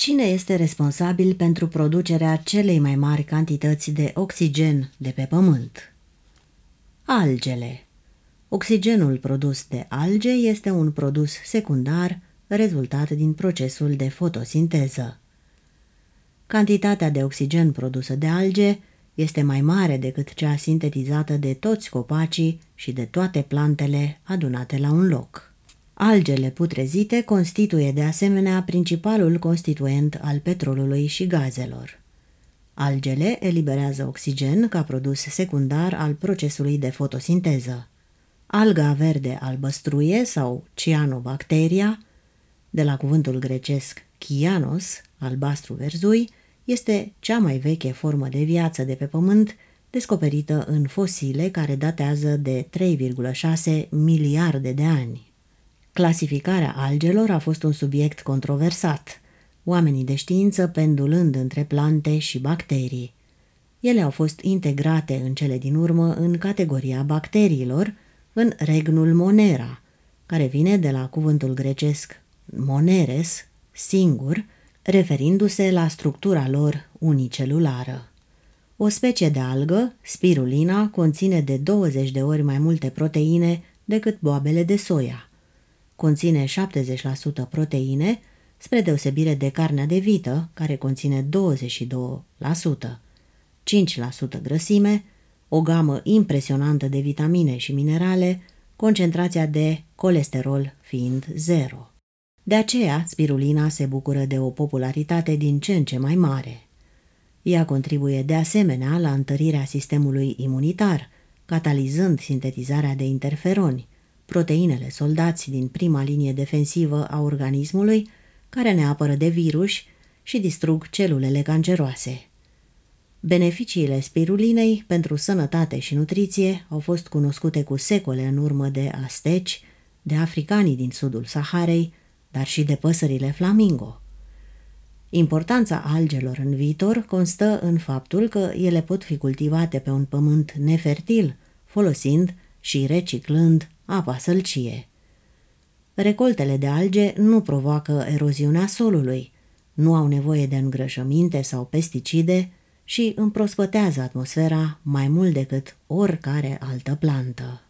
Cine este responsabil pentru producerea celei mai mari cantități de oxigen de pe Pământ? Algele. Oxigenul produs de alge este un produs secundar rezultat din procesul de fotosinteză. Cantitatea de oxigen produsă de alge este mai mare decât cea sintetizată de toți copacii și de toate plantele adunate la un loc. Algele putrezite constituie de asemenea principalul constituent al petrolului și gazelor. Algele eliberează oxigen ca produs secundar al procesului de fotosinteză. Alga verde albăstruie sau cianobacteria, de la cuvântul grecesc chianos, albastru verzui, este cea mai veche formă de viață de pe pământ, descoperită în fosile care datează de 3,6 miliarde de ani. Clasificarea algelor a fost un subiect controversat, oamenii de știință pendulând între plante și bacterii. Ele au fost integrate în cele din urmă în categoria bacteriilor, în regnul Monera, care vine de la cuvântul grecesc moneres, singur, referindu-se la structura lor unicelulară. O specie de algă, spirulina, conține de 20 de ori mai multe proteine decât boabele de soia – conține 70% proteine, spre deosebire de carnea de vită, care conține 22%, 5% grăsime, o gamă impresionantă de vitamine și minerale, concentrația de colesterol fiind zero. De aceea, spirulina se bucură de o popularitate din ce în ce mai mare. Ea contribuie de asemenea la întărirea sistemului imunitar, catalizând sintetizarea de interferoni, proteinele soldați din prima linie defensivă a organismului care ne apără de virus și distrug celulele canceroase. Beneficiile spirulinei pentru sănătate și nutriție au fost cunoscute cu secole în urmă de asteci, de africanii din sudul Saharei, dar și de păsările flamingo. Importanța algelor în viitor constă în faptul că ele pot fi cultivate pe un pământ nefertil, folosind și reciclând apa sălcie. Recoltele de alge nu provoacă eroziunea solului, nu au nevoie de îngrășăminte sau pesticide și împrospătează atmosfera mai mult decât oricare altă plantă.